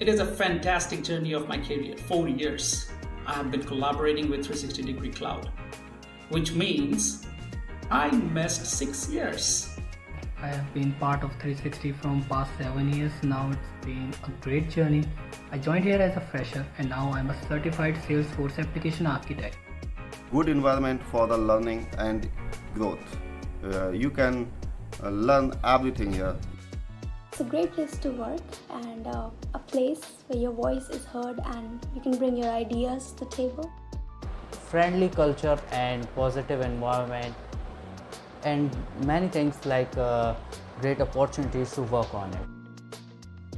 It is a fantastic journey of my career. Four years I have been collaborating with 360 Degree Cloud, which means I missed six years. I have been part of 360 from past 7 years now it's been a great journey. I joined here as a fresher and now I'm a certified Salesforce application architect. Good environment for the learning and growth. Uh, you can uh, learn everything here. It's a great place to work and uh, a place where your voice is heard and you can bring your ideas to the table. friendly culture and positive environment and many things like uh, great opportunities to work on it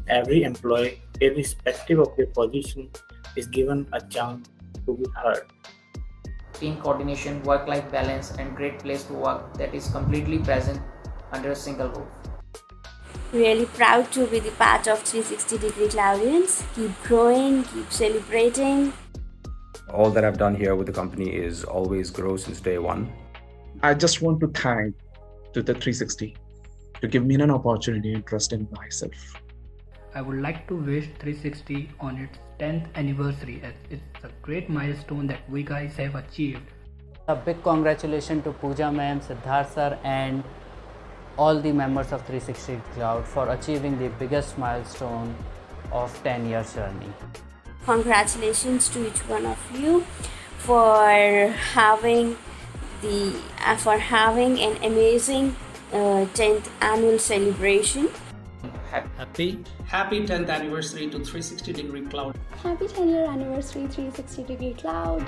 every employee, irrespective of their position, is given a chance to be heard. team coordination, work life balance, and great place to work that is completely present under a single roof. Really proud to be the part of 360 Degree Cloudians. Keep growing, keep celebrating. all that I've done here with the company is always grow since day one. I just want to thank to the 360 to give me an opportunity and trust in myself. I would like to wish 360 on its 10th anniversary as it's a great milestone that we guys have achieved. a big congratulations to pooja ma'am siddharth sir and all the members of 360 cloud for achieving the biggest milestone of 10 years journey Congratulations to each one of you for having the uh, for having an amazing uh, 10th annual celebration. Happy, happy 10th anniversary to 360 Degree Cloud. Happy 10 year anniversary 360 Degree Cloud.